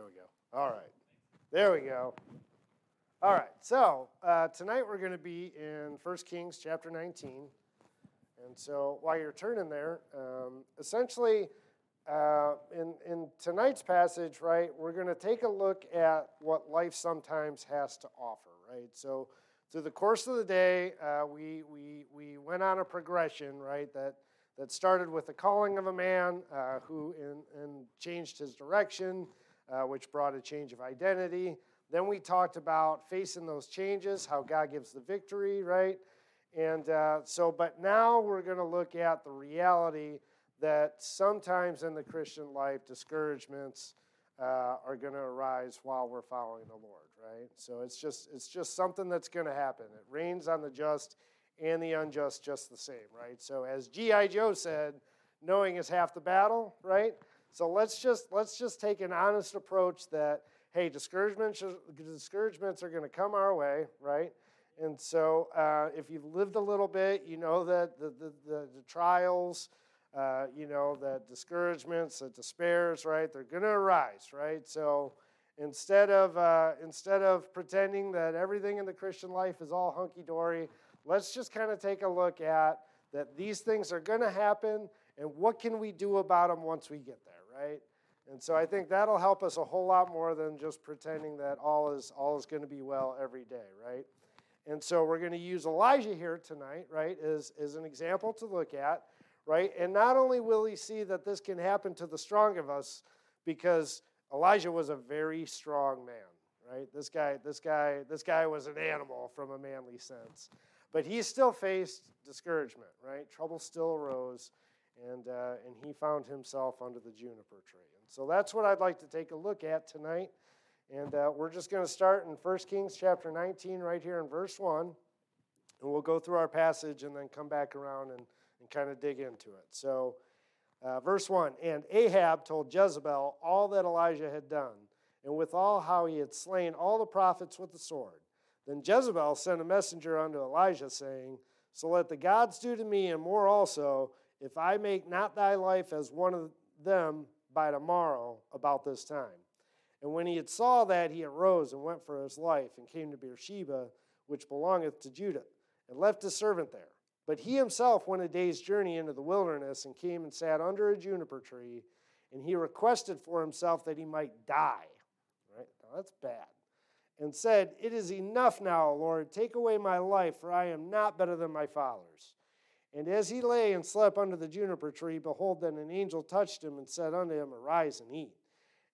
There we go. All right. There we go. All right. So uh, tonight we're going to be in 1 Kings chapter 19. And so while you're turning there, um, essentially, uh, in, in tonight's passage, right, we're going to take a look at what life sometimes has to offer, right? So through the course of the day, uh, we, we, we went on a progression, right, that, that started with the calling of a man uh, who in, in changed his direction, uh, which brought a change of identity. Then we talked about facing those changes, how God gives the victory, right? And uh, so, but now we're going to look at the reality that sometimes in the Christian life, discouragements uh, are going to arise while we're following the Lord right? So it's just it's just something that's going to happen. It rains on the just and the unjust just the same, right? So as GI Joe said, knowing is half the battle, right? So let's just let's just take an honest approach that hey, discouragements discouragements are going to come our way, right? And so uh, if you've lived a little bit, you know that the the, the, the trials. Uh, you know that discouragements, the despairs, right? They're going to arise, right? So, Instead of, uh, instead of pretending that everything in the Christian life is all hunky dory, let's just kind of take a look at that these things are going to happen and what can we do about them once we get there, right? And so I think that'll help us a whole lot more than just pretending that all is all is going to be well every day, right? And so we're going to use Elijah here tonight, right, as, as an example to look at, right? And not only will he see that this can happen to the strong of us, because Elijah was a very strong man, right? This guy, this guy, this guy was an animal from a manly sense. But he still faced discouragement, right? Trouble still arose, and, uh, and he found himself under the juniper tree. And so that's what I'd like to take a look at tonight. And uh, we're just going to start in 1 Kings chapter 19, right here in verse 1. And we'll go through our passage and then come back around and, and kind of dig into it. So, uh, verse 1 And Ahab told Jezebel all that Elijah had done, and withal how he had slain all the prophets with the sword. Then Jezebel sent a messenger unto Elijah, saying, So let the gods do to me, and more also, if I make not thy life as one of them by tomorrow about this time. And when he had saw that, he arose and went for his life, and came to Beersheba, which belongeth to Judah, and left his servant there. But he himself went a day's journey into the wilderness and came and sat under a juniper tree, and he requested for himself that he might die. Right? Now that's bad. And said, It is enough now, Lord. Take away my life, for I am not better than my fathers. And as he lay and slept under the juniper tree, behold, then an angel touched him and said unto him, Arise and eat.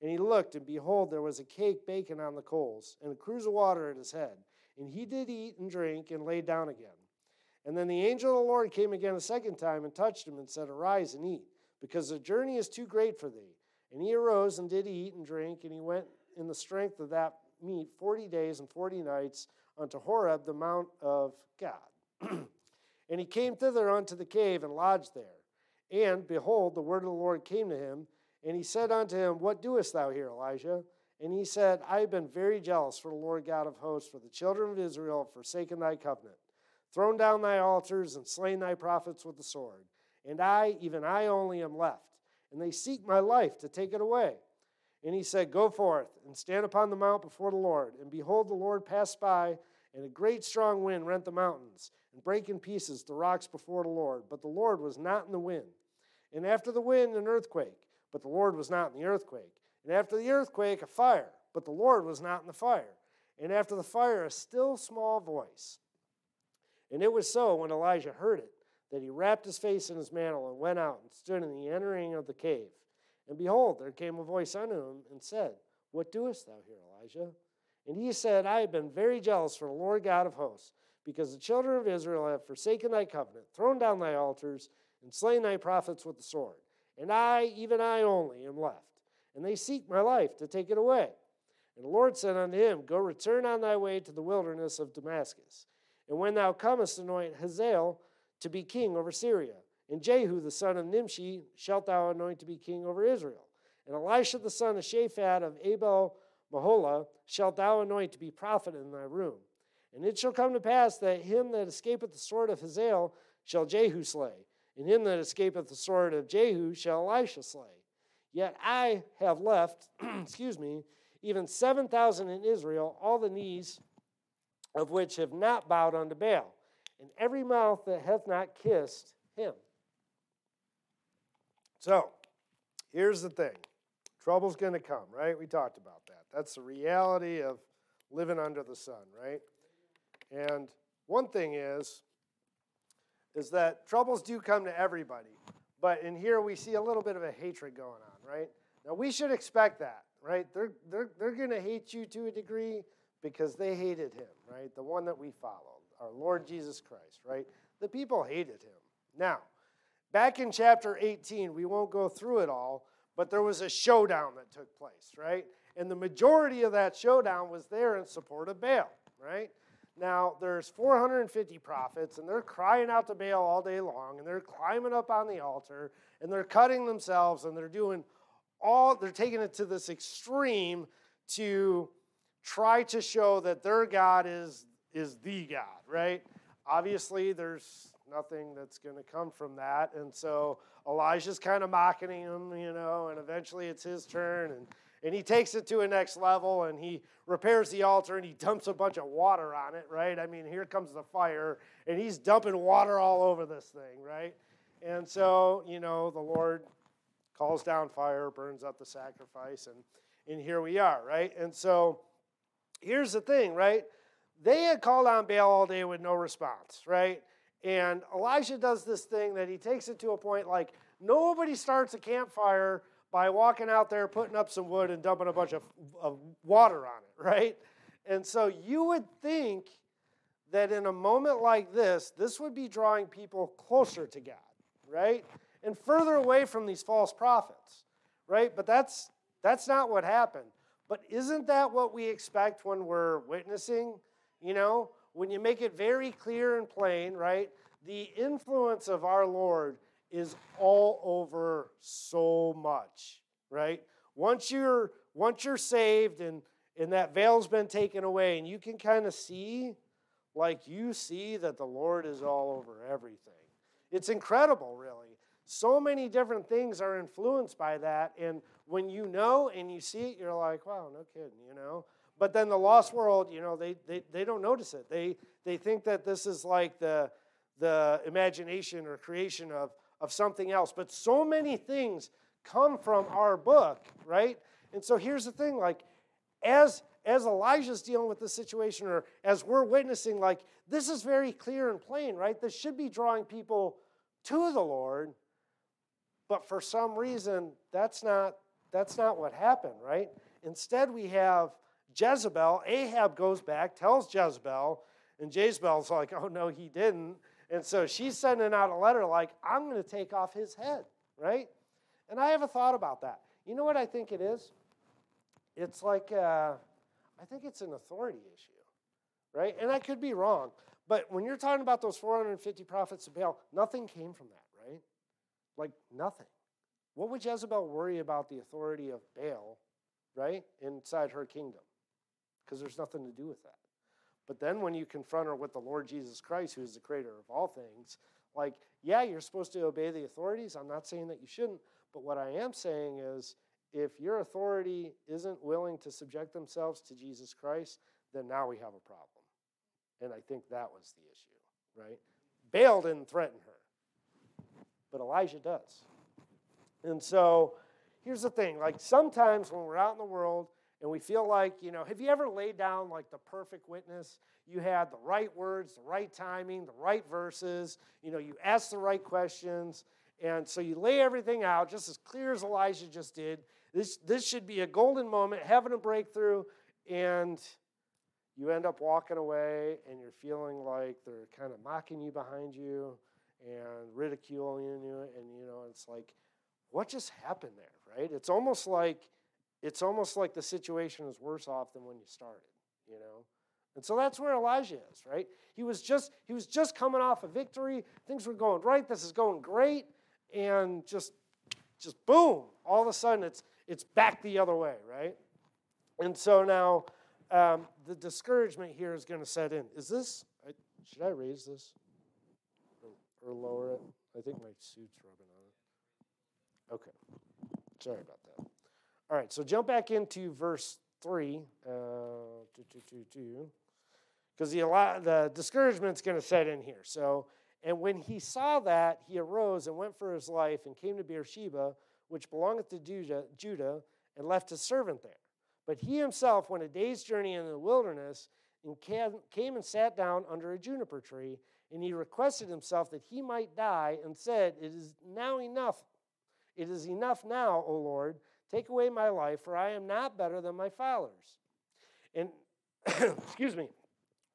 And he looked, and behold, there was a cake baking on the coals, and a cruse of water at his head. And he did eat and drink, and lay down again. And then the angel of the Lord came again a second time and touched him and said, Arise and eat, because the journey is too great for thee. And he arose and did eat and drink, and he went in the strength of that meat forty days and forty nights unto Horeb, the mount of God. and he came thither unto the cave and lodged there. And behold, the word of the Lord came to him, and he said unto him, What doest thou here, Elijah? And he said, I have been very jealous for the Lord God of hosts, for the children of Israel have forsaken thy covenant thrown down thy altars, and slain thy prophets with the sword. And I, even I only, am left, and they seek my life to take it away. And he said, Go forth and stand upon the mount before the Lord. And behold, the Lord passed by, and a great strong wind rent the mountains, and brake in pieces the rocks before the Lord. But the Lord was not in the wind. And after the wind, an earthquake, but the Lord was not in the earthquake. And after the earthquake, a fire, but the Lord was not in the fire. And after the fire, a still small voice. And it was so when Elijah heard it that he wrapped his face in his mantle and went out and stood in the entering of the cave. And behold, there came a voice unto him and said, What doest thou here, Elijah? And he said, I have been very jealous for the Lord God of hosts, because the children of Israel have forsaken thy covenant, thrown down thy altars, and slain thy prophets with the sword. And I, even I only, am left. And they seek my life to take it away. And the Lord said unto him, Go return on thy way to the wilderness of Damascus. And when thou comest, anoint Hazael to be king over Syria. And Jehu the son of Nimshi shalt thou anoint to be king over Israel. And Elisha the son of Shaphat of Abel Maholah uh, shalt thou anoint to be prophet in thy room. And it shall come to pass that him that escapeth the sword of Hazael shall Jehu slay, and him that escapeth the sword of Jehu shall Elisha slay. Yet I have left, excuse me, even 7,000 in Israel, all the knees of which have not bowed unto Baal, and every mouth that hath not kissed him. So, here's the thing trouble's going to come, right? We talked about. That's the reality of living under the sun, right? And one thing is, is that troubles do come to everybody. But in here we see a little bit of a hatred going on, right? Now we should expect that, right? They're, they're, they're going to hate you to a degree because they hated him, right? The one that we followed, our Lord Jesus Christ, right? The people hated him. Now, back in chapter 18, we won't go through it all, but there was a showdown that took place, right? And the majority of that showdown was there in support of Baal, right? Now, there's 450 prophets, and they're crying out to Baal all day long, and they're climbing up on the altar, and they're cutting themselves, and they're doing all, they're taking it to this extreme to try to show that their God is, is the God, right? Obviously, there's nothing that's going to come from that. And so Elijah's kind of mocking him, you know, and eventually it's his turn. And and he takes it to a next level and he repairs the altar and he dumps a bunch of water on it, right? I mean, here comes the fire and he's dumping water all over this thing, right? And so, you know, the Lord calls down fire, burns up the sacrifice, and, and here we are, right? And so here's the thing, right? They had called on Baal all day with no response, right? And Elijah does this thing that he takes it to a point like nobody starts a campfire by walking out there, putting up some wood, and dumping a bunch of, of water on it, right? And so you would think that in a moment like this, this would be drawing people closer to God, right? And further away from these false prophets, right? But that's that's not what happened. But isn't that what we expect when we're witnessing? You know, when you make it very clear and plain, right? The influence of our Lord is all over so much, right? Once you're once you're saved and and that veil's been taken away and you can kind of see like you see that the Lord is all over everything. It's incredible, really. So many different things are influenced by that and when you know and you see it you're like, wow, no kidding, you know? But then the lost world, you know, they, they, they don't notice it. They, they think that this is like the, the imagination or creation of, of something else. But so many things come from our book, right? And so here's the thing like, as as Elijah's dealing with the situation, or as we're witnessing, like, this is very clear and plain, right? This should be drawing people to the Lord, but for some reason, that's not that's not what happened, right? Instead, we have Jezebel. Ahab goes back, tells Jezebel, and Jezebel's like, oh no, he didn't. And so she's sending out a letter like, I'm going to take off his head, right? And I have a thought about that. You know what I think it is? It's like, uh, I think it's an authority issue, right? And I could be wrong. But when you're talking about those 450 prophets of Baal, nothing came from that, right? Like nothing. What would Jezebel worry about the authority of Baal, right, inside her kingdom? Because there's nothing to do with that. But then when you confront her with the Lord Jesus Christ, who is the creator of all things, like, yeah, you're supposed to obey the authorities. I'm not saying that you shouldn't. But what I am saying is if your authority isn't willing to subject themselves to Jesus Christ, then now we have a problem. And I think that was the issue, right? Baal didn't threaten her, but Elijah does. And so here's the thing like sometimes when we're out in the world and we feel like, you know, have you ever laid down like the perfect witness? You had the right words, the right timing, the right verses, you know, you asked the right questions. And so you lay everything out just as clear as Elijah just did. This, this should be a golden moment, having a breakthrough, and you end up walking away and you're feeling like they're kind of mocking you behind you and ridiculing you. And, you know, it's like, what just happened there, right? It's almost like it's almost like the situation is worse off than when you started, you know? And so that's where Elijah is, right? He was just he was just coming off a victory. Things were going right. This is going great, and just just boom, all of a sudden it's it's back the other way, right? And so now um, the discouragement here is going to set in. Is this? I, should I raise this or, or lower it? I think my suit's rubbing on it. Okay. Sorry about that. All right, so jump back into verse 3. Uh, because the, the discouragement's going to set in here. So, and when he saw that, he arose and went for his life and came to Beersheba, which belongeth to Judah, Judah, and left his servant there. But he himself went a day's journey in the wilderness and came and sat down under a juniper tree, and he requested himself that he might die, and said, It is now enough. It is enough now, O Lord. Take away my life, for I am not better than my fathers. And, excuse me,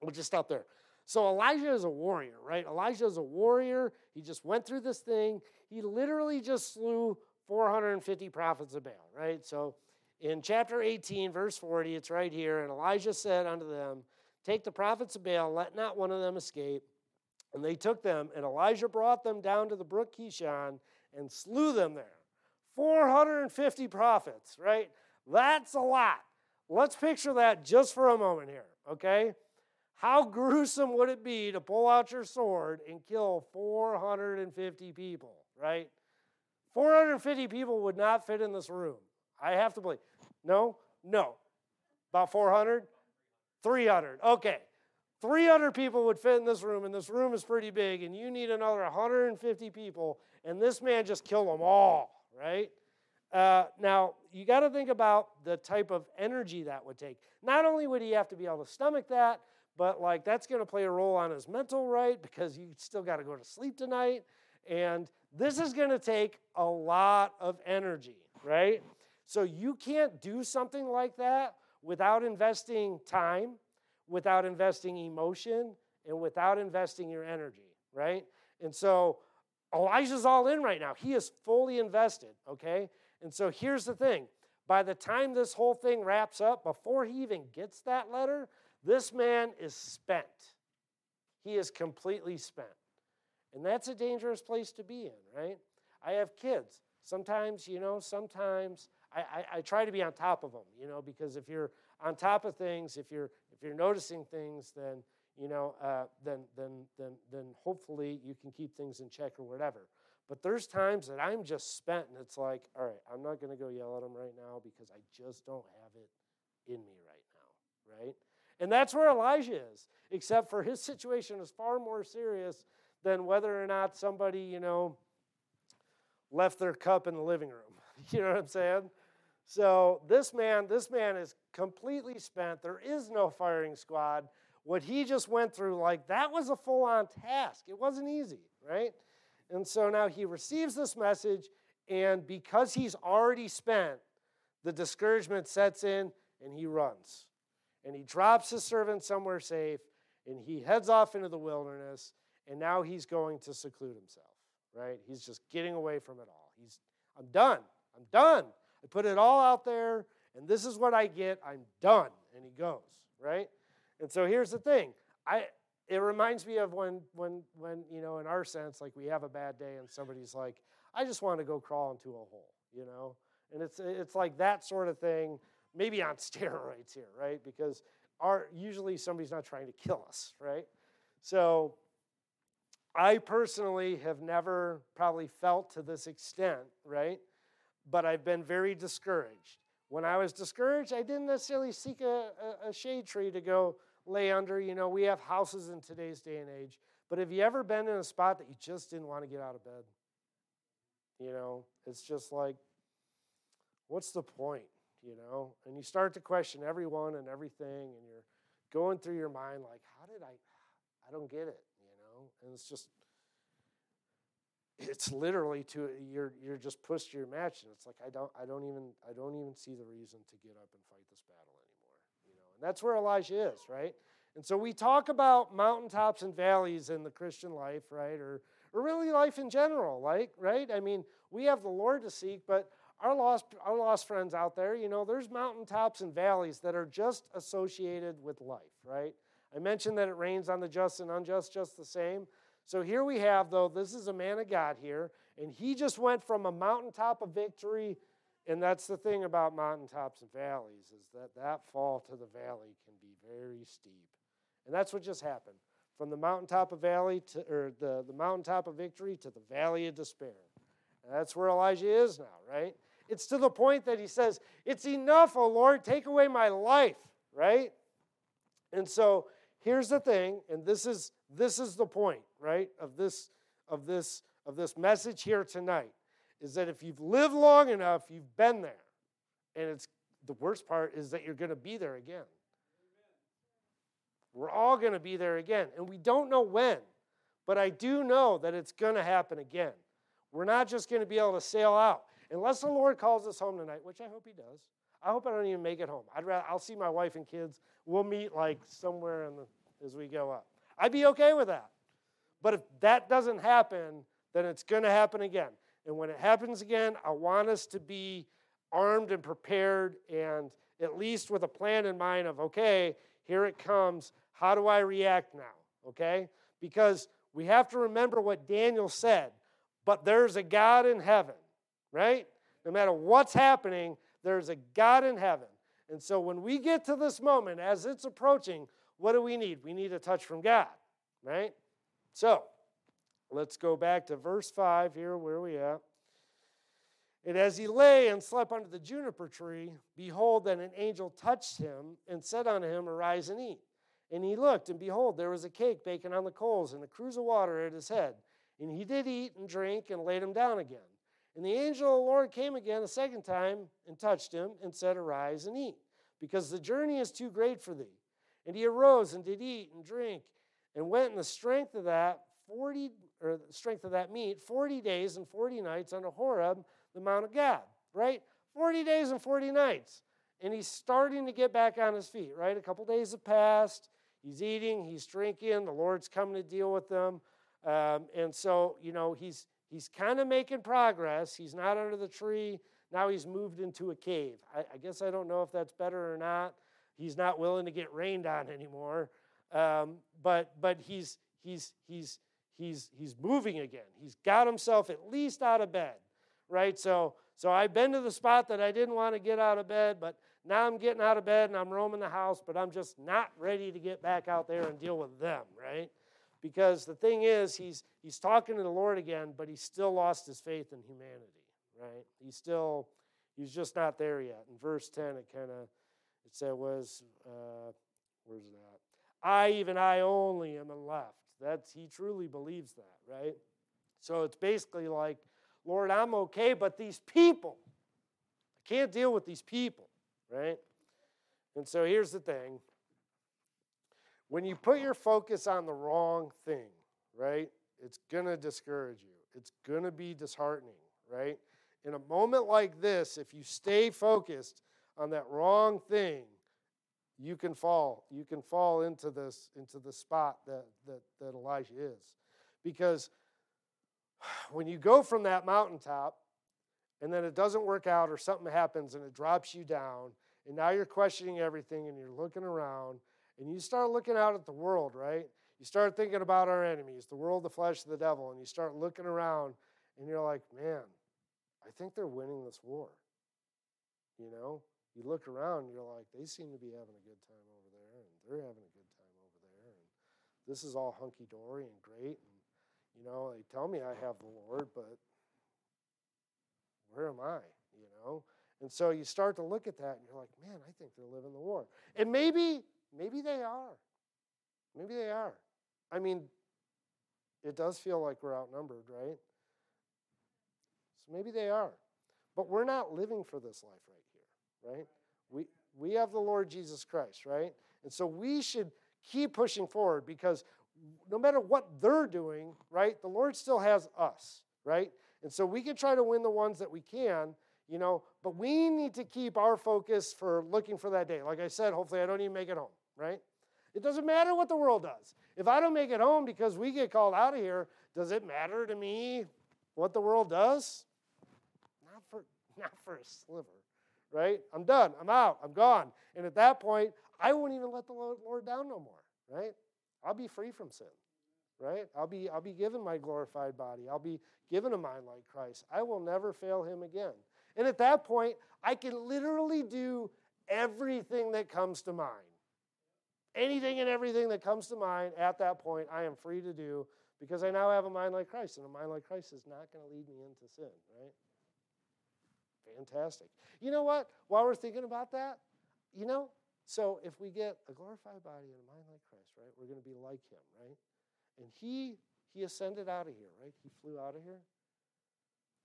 we'll just stop there. So Elijah is a warrior, right? Elijah is a warrior. He just went through this thing. He literally just slew 450 prophets of Baal, right? So in chapter 18, verse 40, it's right here. And Elijah said unto them, Take the prophets of Baal, let not one of them escape. And they took them, and Elijah brought them down to the brook Kishon and slew them there. 450 prophets, right? That's a lot. Let's picture that just for a moment here, okay? How gruesome would it be to pull out your sword and kill 450 people, right? 450 people would not fit in this room. I have to believe. No? No. About 400? 300. Okay. 300 people would fit in this room, and this room is pretty big, and you need another 150 people, and this man just killed them all, right? Uh, now, you got to think about the type of energy that would take. Not only would he have to be able to stomach that, but like that's going to play a role on his mental, right? Because you still got to go to sleep tonight. And this is going to take a lot of energy, right? So you can't do something like that without investing time, without investing emotion, and without investing your energy, right? And so Elijah's all in right now. He is fully invested, okay? And so here's the thing by the time this whole thing wraps up, before he even gets that letter, this man is spent. He is completely spent. And that's a dangerous place to be in, right? I have kids. Sometimes, you know, sometimes I, I, I, try to be on top of them, you know, because if you're on top of things, if you're if you're noticing things, then you know, uh, then then then then hopefully you can keep things in check or whatever. But there's times that I'm just spent, and it's like, all right, I'm not going to go yell at them right now because I just don't have it in me right now, right? And that's where Elijah is, except for his situation is far more serious than whether or not somebody, you know, left their cup in the living room. You know what I'm saying? So this man, this man is completely spent. There is no firing squad. What he just went through, like that was a full-on task. It wasn't easy, right? And so now he receives this message, and because he's already spent, the discouragement sets in and he runs. And he drops his servant somewhere safe, and he heads off into the wilderness, and now he's going to seclude himself, right? He's just getting away from it all. He's, I'm done. I'm done. I put it all out there, and this is what I get. I'm done. And he goes, right? And so here's the thing. I it reminds me of when when when, you know, in our sense, like we have a bad day and somebody's like, I just want to go crawl into a hole, you know? And it's it's like that sort of thing, maybe on steroids here, right? Because our usually somebody's not trying to kill us, right? So I personally have never probably felt to this extent, right? but I've been very discouraged. When I was discouraged, I didn't necessarily seek a, a, a shade tree to go lay under. You know, we have houses in today's day and age. But have you ever been in a spot that you just didn't want to get out of bed? You know, it's just like, what's the point? You know, and you start to question everyone and everything, and you're going through your mind like, how did I? I don't get it. You know, and it's just it's literally to you're you're just pushed to your match and it's like I don't I don't even I don't even see the reason to get up and fight this battle anymore you know and that's where Elijah is right? And so we talk about mountaintops and valleys in the Christian life right or or really life in general like right? I mean we have the Lord to seek but our lost our lost friends out there you know there's mountaintops and valleys that are just associated with life right? I mentioned that it rains on the just and unjust just the same. So here we have, though, this is a man of God here, and he just went from a mountaintop of victory. And that's the thing about mountaintops and valleys is that that fall to the valley can be very steep. And that's what just happened. From the mountaintop of valley to or the, the mountaintop of victory to the valley of despair. And that's where Elijah is now, right? It's to the point that he says, It's enough, O Lord, take away my life, right? And so here's the thing, and this is this is the point, right, of this of this of this message here tonight, is that if you've lived long enough, you've been there. And it's the worst part is that you're going to be there again. We're all going to be there again, and we don't know when, but I do know that it's going to happen again. We're not just going to be able to sail out. Unless the Lord calls us home tonight, which I hope He does. I hope I don't even make it home. I'd rather, I'll see my wife and kids. We'll meet like somewhere the, as we go up. I'd be okay with that. But if that doesn't happen, then it's going to happen again. And when it happens again, I want us to be armed and prepared and at least with a plan in mind of, okay, here it comes. How do I react now? Okay? Because we have to remember what Daniel said. But there's a God in heaven right? No matter what's happening, there's a God in heaven. And so when we get to this moment, as it's approaching, what do we need? We need a touch from God, right? So let's go back to verse 5 here. Where we at? And as he lay and slept under the juniper tree, behold, then an angel touched him and said unto him, Arise and eat. And he looked, and behold, there was a cake baking on the coals, and a cruse of water at his head. And he did eat and drink, and laid him down again. And the angel of the Lord came again a second time and touched him and said, Arise and eat, because the journey is too great for thee. And he arose and did eat and drink, and went in the strength of that forty or the strength of that meat forty days and forty nights unto Horeb, the Mount of God. Right? Forty days and forty nights. And he's starting to get back on his feet, right? A couple days have passed. He's eating, he's drinking, the Lord's coming to deal with them. Um, and so, you know, he's He's kind of making progress. He's not under the tree. Now he's moved into a cave. I, I, guess I don't know if that's better or not. He's not willing to get rained on anymore. Um, but but he's he's he's he's he's moving again. He's got himself at least out of bed, right? So so I've been to the spot that I didn't want to get out of bed, but now I'm getting out of bed and I'm roaming the house, but I'm just not ready to get back out there and deal with them, right? Because the thing is, he's, he's talking to the Lord again, but he's still lost his faith in humanity, right? He's still, he's just not there yet. In verse 10, it kind of, it said was, uh, where's that? I, even I only am left. That's, he truly believes that, right? So it's basically like, Lord, I'm okay, but these people, I can't deal with these people, right? And so here's the thing when you put your focus on the wrong thing, right, it's going to discourage you. It's going to be disheartening, right? In a moment like this, if you stay focused on that wrong thing, you can fall. You can fall into this into the spot that that, that Elijah is. Because when you go from that mountaintop and then it doesn't work out or something happens and it drops you down and now you're questioning everything and you're looking around and you start looking out at the world, right? You start thinking about our enemies, the world, the flesh, the devil, and you start looking around and you're like, man, I think they're winning this war. You know, you look around you're like, they seem to be having a good time over there, and they're having a good time over there, and this is all hunky dory and great. And, you know, they tell me I have the Lord, but where am I? You know? And so you start to look at that and you're like, man, I think they're living the war. And maybe Maybe they are. Maybe they are. I mean, it does feel like we're outnumbered, right? So maybe they are. But we're not living for this life right right? We, we have the Lord Jesus Christ, right? And so we should keep pushing forward because no matter what they're doing, right, the Lord still has us, right? And so we can try to win the ones that we can, you know, but we need to keep our focus for looking for that day. Like I said, hopefully I don't even make it home right? It doesn't matter what the world does. If I don't make it home because we get called out of here, does it matter to me what the world does? Not for, not for a sliver, right? I'm done. I'm out. I'm gone. And at that point, I won't even let the Lord down no more, right? I'll be free from sin, right? I'll be, I'll be given my glorified body. I'll be given a mind like Christ. I will never fail him again. And at that point, I can literally do everything that comes to mind anything and everything that comes to mind at that point, I am free to do because I now have a mind like Christ, and a mind like Christ is not going to lead me into sin, right? Fantastic. You know what? While we're thinking about that, you know, so if we get a glorified body and a mind like Christ, right, we're going to be like him, right? And he he ascended out of here, right? He flew out of here.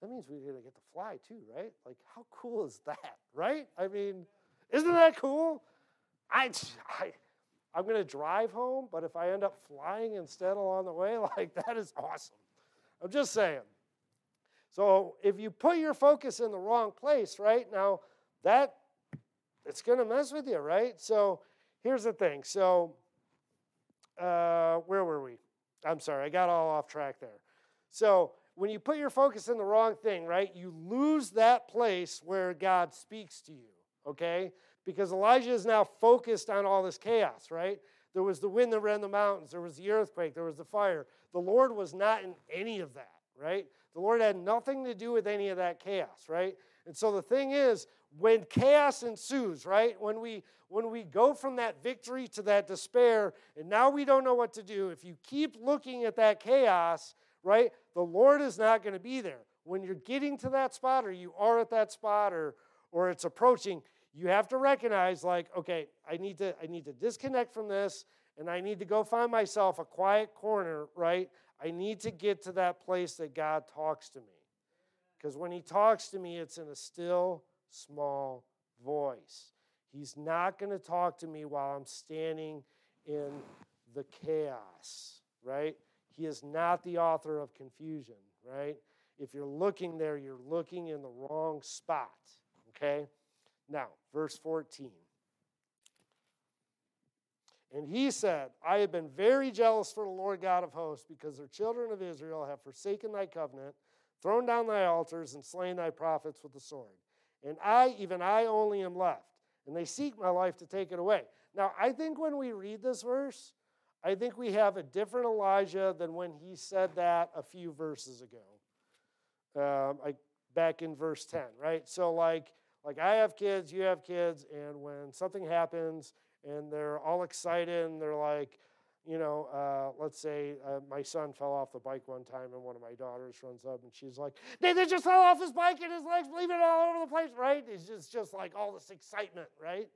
That means we're going to get to fly too, right? Like, how cool is that, right? I mean, isn't that cool? I, I, I'm going to drive home, but if I end up flying instead along the way, like, that is awesome. I'm just saying. So, if you put your focus in the wrong place, right, now that it's going to mess with you, right? So, here's the thing. So, uh, where were we? I'm sorry, I got all off track there. So, when you put your focus in the wrong thing, right, you lose that place where God speaks to you, okay? Because Elijah is now focused on all this chaos, right? There was the wind that ran the mountains, there was the earthquake, there was the fire. The Lord was not in any of that, right? The Lord had nothing to do with any of that chaos, right? And so the thing is, when chaos ensues, right? When we when we go from that victory to that despair and now we don't know what to do, if you keep looking at that chaos, right? The Lord is not going to be there. When you're getting to that spot or you are at that spot or or it's approaching, you have to recognize like, okay, I need to I need to disconnect from this and I need to go find myself a quiet corner, right? I need to get to that place that God talks to me. Because when he talks to me, it's in a still small voice. He's not going to talk to me while I'm standing in the chaos, right? He is not the author of confusion, right? If you're looking there, you're looking in the wrong spot, okay? Now, verse 14. And he said, I have been very jealous for the Lord God of hosts because the children of Israel have forsaken thy covenant, thrown down thy altars, and slain thy prophets with the sword and I, even I only am left. And they seek my life to take it away. Now, I think when we read this verse, I think we have a different Elijah than when he said that a few verses ago. Um, I, back in verse 10, right? So, like, like I have kids, you have kids, and when something happens and they're all excited and they're like, you know, uh, let's say uh, my son fell off the bike one time, and one of my daughters runs up and she's like, "Nathan just fell off his bike and his legs bleeding all over the place." Right? It's just just like all this excitement, right?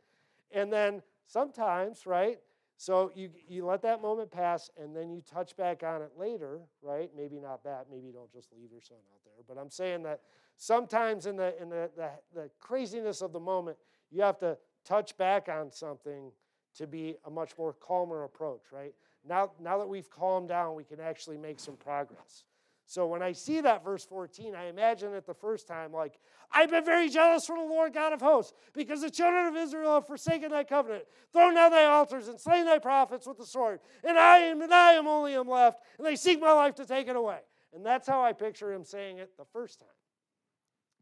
And then sometimes, right? So you you let that moment pass, and then you touch back on it later, right? Maybe not that. Maybe you don't just leave your son out there. But I'm saying that sometimes in the in the, the, the craziness of the moment, you have to touch back on something to be a much more calmer approach, right? Now, now that we've calmed down, we can actually make some progress. So when I see that verse 14, I imagine it the first time like, I've been very jealous for the Lord God of hosts, because the children of Israel have forsaken thy covenant, thrown down thy altars, and slain thy prophets with the sword. And I am, and I am only am left, and they seek my life to take it away. And that's how I picture him saying it the first time.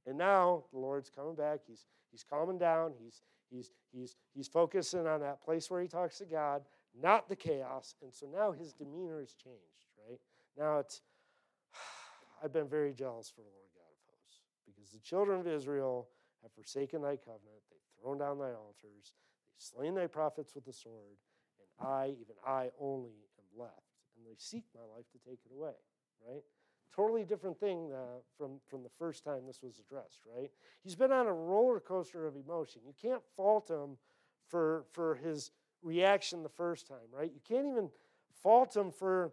And now the Lord's coming back. He's, he's calming down. He's, He's, he's, he's focusing on that place where he talks to God, not the chaos. And so now his demeanor has changed, right? Now it's, I've been very jealous for the Lord God of hosts, because the children of Israel have forsaken thy covenant, they've thrown down thy altars, they've slain thy prophets with the sword, and I, even I only, am left. And they seek my life to take it away, right? Totally different thing uh, from, from the first time this was addressed, right? He's been on a roller coaster of emotion. You can't fault him for, for his reaction the first time, right? You can't even fault him for,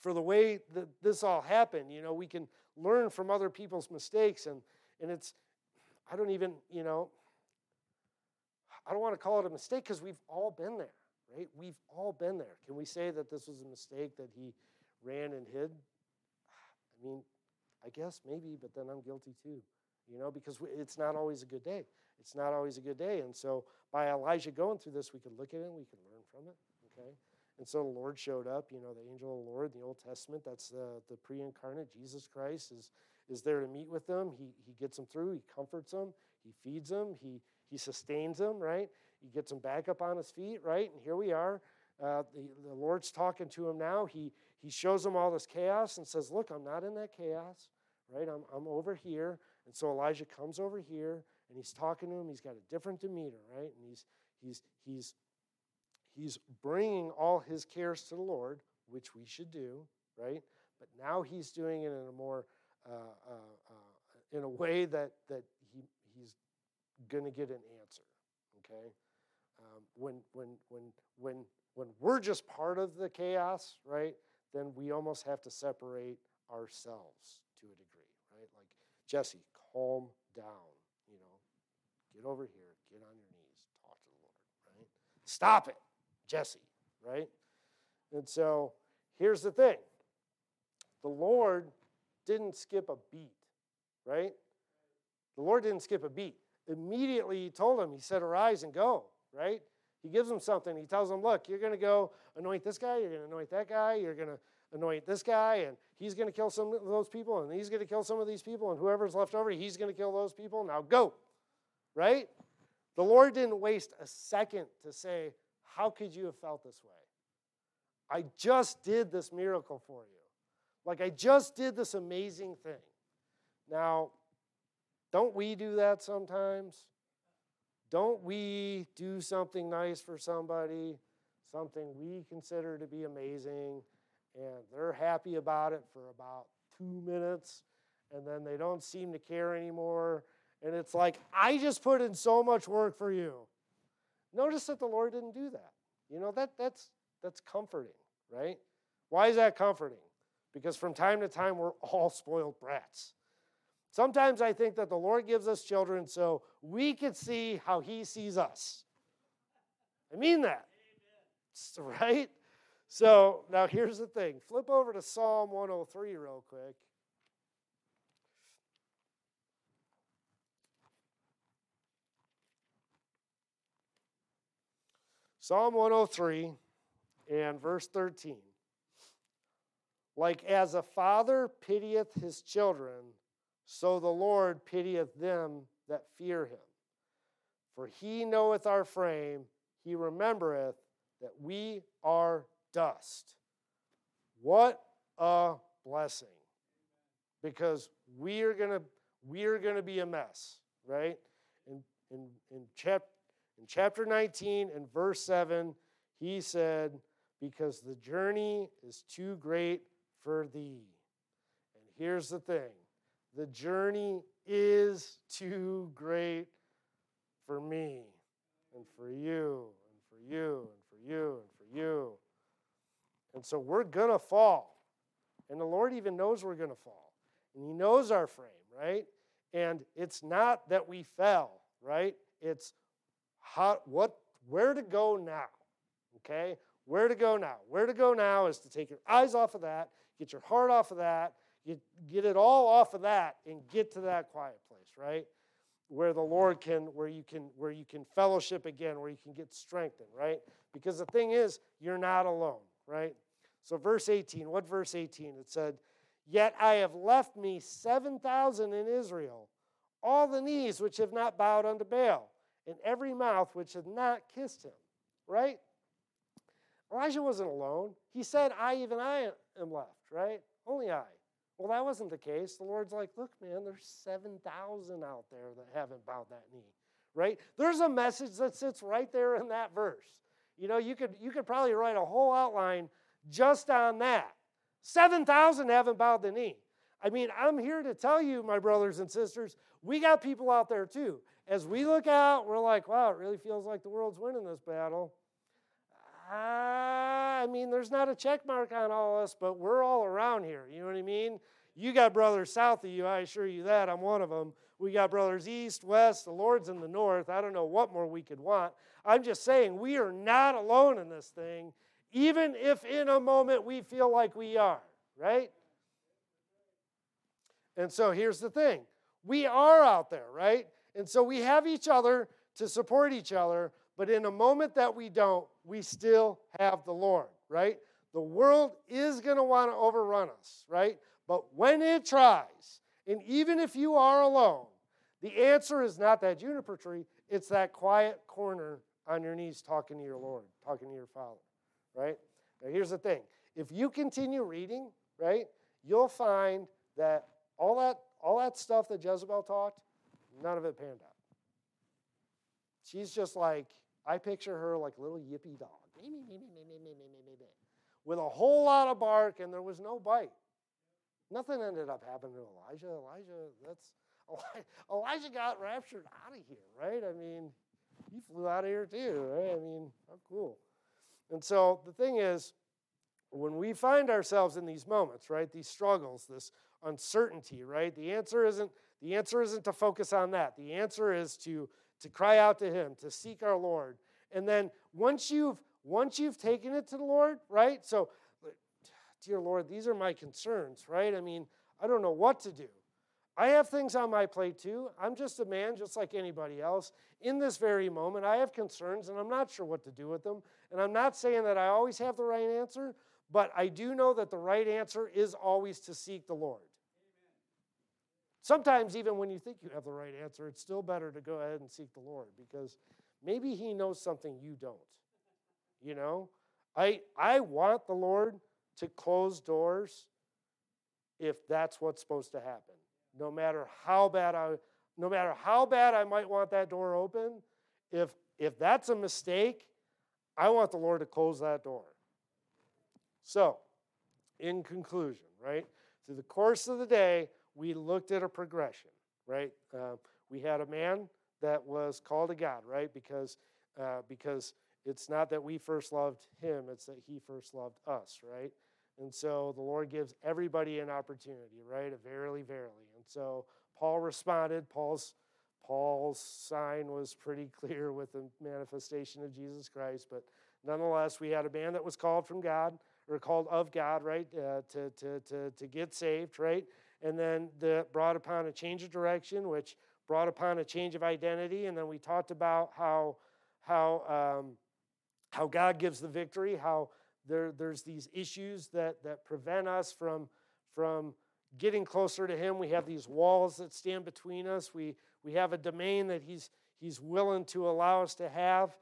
for the way that this all happened. You know, we can learn from other people's mistakes, and, and it's, I don't even, you know, I don't want to call it a mistake because we've all been there, right? We've all been there. Can we say that this was a mistake that he ran and hid? I mean, I guess maybe, but then I'm guilty too, you know, because it's not always a good day. It's not always a good day. And so by Elijah going through this, we can look at it and we can learn from it, okay? And so the Lord showed up, you know, the angel of the Lord in the Old Testament, that's the, the pre incarnate, Jesus Christ is, is there to meet with them. He, he gets them through, he comforts them, he feeds them, he, he sustains them, right? He gets them back up on his feet, right? And here we are. Uh, the, the Lord's talking to him now. He, he shows them all this chaos and says, Look, I'm not in that chaos, right? I'm, I'm over here. And so Elijah comes over here and he's talking to him. He's got a different demeanor, right? And he's, he's, he's, he's bringing all his cares to the Lord, which we should do, right? But now he's doing it in a more, uh, uh, uh, in a way that, that he he's going to get an answer. Okay? Um, when, when, when, when, when we're just part of the chaos, right, then we almost have to separate ourselves to a degree, right? Like, Jesse, calm down, you know, get over here, get on your knees, talk to the Lord, right? Stop it, Jesse, right? And so here's the thing the Lord didn't skip a beat, right? The Lord didn't skip a beat. Immediately he told him, he said, Arise and go, right? He gives him something. He tells him, Look, you're going to go anoint this guy, you're going to anoint that guy, you're going to anoint this guy, and he's going to kill some of those people, and he's going to kill some of these people, and whoever's left over, he's going to kill those people. Now go, right? The Lord didn't waste a second to say, How could you have felt this way? I just did this miracle for you. Like, I just did this amazing thing. Now, don't we do that sometimes? Don't we do something nice for somebody, something we consider to be amazing, and they're happy about it for about two minutes, and then they don't seem to care anymore? And it's like, I just put in so much work for you. Notice that the Lord didn't do that. You know, that, that's, that's comforting, right? Why is that comforting? Because from time to time, we're all spoiled brats. Sometimes I think that the Lord gives us children so we could see how He sees us. I mean that. Right? So now here's the thing flip over to Psalm 103 real quick. Psalm 103 and verse 13. Like as a father pitieth his children, so the Lord pitieth them that fear him. For he knoweth our frame, he remembereth that we are dust. What a blessing. Because we are gonna we are gonna be a mess, right? In in in, chap, in chapter 19 and verse 7, he said, Because the journey is too great for thee. And here's the thing the journey is too great for me and for you and for you and for you and for you. And so we're going to fall. And the Lord even knows we're going to fall. And He knows our frame, right? And it's not that we fell, right? It's how, what, where to go now, okay? Where to go now? Where to go now is to take your eyes off of that, get your heart off of that, get, get it all off of that, and get to that quiet place, right? Where the Lord can, where you can, where you can fellowship again, where you can get strengthened, right? Because the thing is, you're not alone, right? So, verse 18, what verse 18? It said, Yet I have left me 7,000 in Israel, all the knees which have not bowed unto Baal, and every mouth which hath not kissed him, right? Elijah wasn't alone. He said, I, even I, am left, right? Only I. Well, that wasn't the case. The Lord's like, look, man, there's 7,000 out there that haven't bowed that knee, right? There's a message that sits right there in that verse. You know, you could, you could probably write a whole outline just on that. 7,000 haven't bowed the knee. I mean, I'm here to tell you, my brothers and sisters, we got people out there too. As we look out, we're like, wow, it really feels like the world's winning this battle. Ah, I mean, there's not a check mark on all of us, but we're all around here. You know what I mean? You got brothers south of you, I assure you that. I'm one of them. We got brothers east, west, the Lord's in the north. I don't know what more we could want. I'm just saying, we are not alone in this thing, even if in a moment we feel like we are, right? And so here's the thing we are out there, right? And so we have each other to support each other, but in a moment that we don't, we still have the Lord, right? The world is going to want to overrun us, right? But when it tries, and even if you are alone, the answer is not that juniper tree, it's that quiet corner on your knees talking to your Lord, talking to your Father, right? Now, here's the thing if you continue reading, right, you'll find that all that, all that stuff that Jezebel talked, none of it panned out. She's just like, I picture her like a little yippy dog with a whole lot of bark, and there was no bite. Nothing ended up happening to Elijah. Elijah, that's Elijah got raptured out of here, right? I mean, he flew out of here too, right? I mean, how cool. And so the thing is, when we find ourselves in these moments, right, these struggles, this uncertainty, right, the answer isn't the answer isn't to focus on that. The answer is to to cry out to Him, to seek our Lord, and then once you've once you've taken it to the Lord, right? So, dear Lord, these are my concerns, right? I mean, I don't know what to do. I have things on my plate too. I'm just a man, just like anybody else. In this very moment, I have concerns and I'm not sure what to do with them. And I'm not saying that I always have the right answer, but I do know that the right answer is always to seek the Lord. Sometimes, even when you think you have the right answer, it's still better to go ahead and seek the Lord because maybe He knows something you don't. You know, I, I want the Lord to close doors if that's what's supposed to happen. No matter how bad I, no matter how bad I might want that door open, if if that's a mistake, I want the Lord to close that door. So, in conclusion, right, through the course of the day, we looked at a progression, right? Uh, we had a man that was called to God, right? Because uh, because it's not that we first loved him; it's that he first loved us, right? And so the Lord gives everybody an opportunity, right? A verily, verily. And so Paul responded. Paul's Paul's sign was pretty clear with the manifestation of Jesus Christ, but nonetheless, we had a man that was called from God or called of God, right, uh, to, to, to, to get saved, right? And then the, brought upon a change of direction, which brought upon a change of identity. And then we talked about how, how, um, how God gives the victory, how there, there's these issues that, that prevent us from, from getting closer to Him. We have these walls that stand between us. We, we have a domain that He's, he's willing to allow us to have,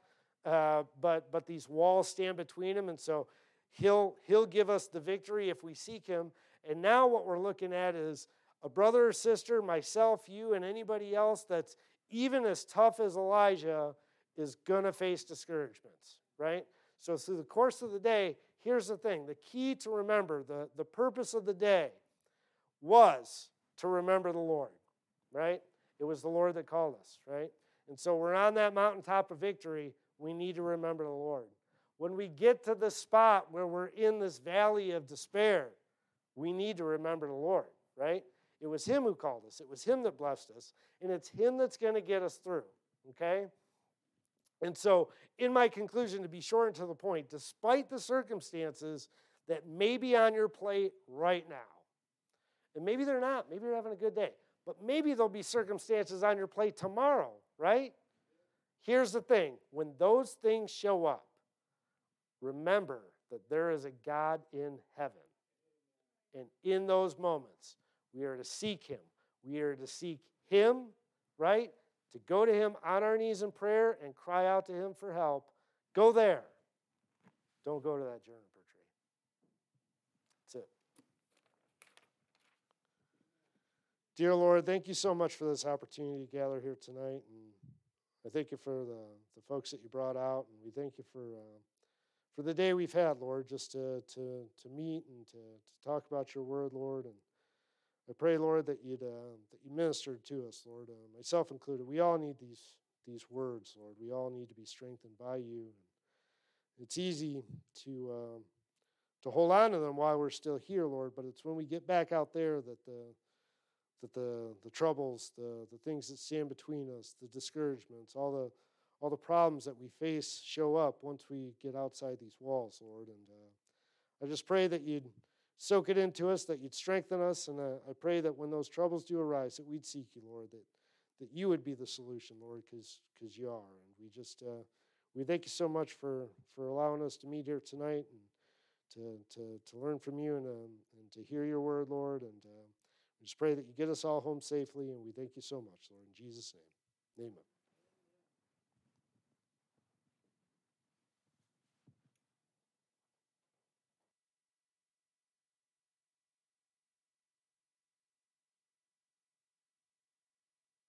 uh, but, but these walls stand between Him. And so He'll, he'll give us the victory if we seek Him. And now what we're looking at is a brother or sister, myself, you, and anybody else that's even as tough as Elijah is going to face discouragements, right? So, through the course of the day, here's the thing the key to remember, the, the purpose of the day was to remember the Lord, right? It was the Lord that called us, right? And so, we're on that mountaintop of victory. We need to remember the Lord. When we get to the spot where we're in this valley of despair, we need to remember the Lord, right? It was Him who called us, it was Him that blessed us, and it's Him that's going to get us through, okay? And so, in my conclusion, to be short and to the point, despite the circumstances that may be on your plate right now, and maybe they're not, maybe you're having a good day, but maybe there'll be circumstances on your plate tomorrow, right? Here's the thing when those things show up, remember that there is a God in heaven. And in those moments, we are to seek Him. We are to seek Him, right? to go to Him on our knees in prayer and cry out to Him for help, go there. Don't go to that juniper tree. That's it. Dear Lord, thank you so much for this opportunity to gather here tonight. And I thank you for the, the folks that you brought out. And we thank you for, uh, for the day we've had, Lord, just to, to, to meet and to, to talk about your word, Lord. And I pray, Lord, that you'd uh, that you ministered to us, Lord, uh, myself included. We all need these these words, Lord. We all need to be strengthened by you. It's easy to uh, to hold on to them while we're still here, Lord, but it's when we get back out there that the that the the troubles, the the things that stand between us, the discouragements, all the all the problems that we face show up once we get outside these walls, Lord. And uh, I just pray that you'd soak it into us, that you'd strengthen us. And uh, I pray that when those troubles do arise, that we'd seek you, Lord, that, that you would be the solution, Lord, because you are. And we just, uh, we thank you so much for, for allowing us to meet here tonight and to, to, to learn from you and, um, and to hear your word, Lord. And uh, we just pray that you get us all home safely. And we thank you so much, Lord. In Jesus' name, amen.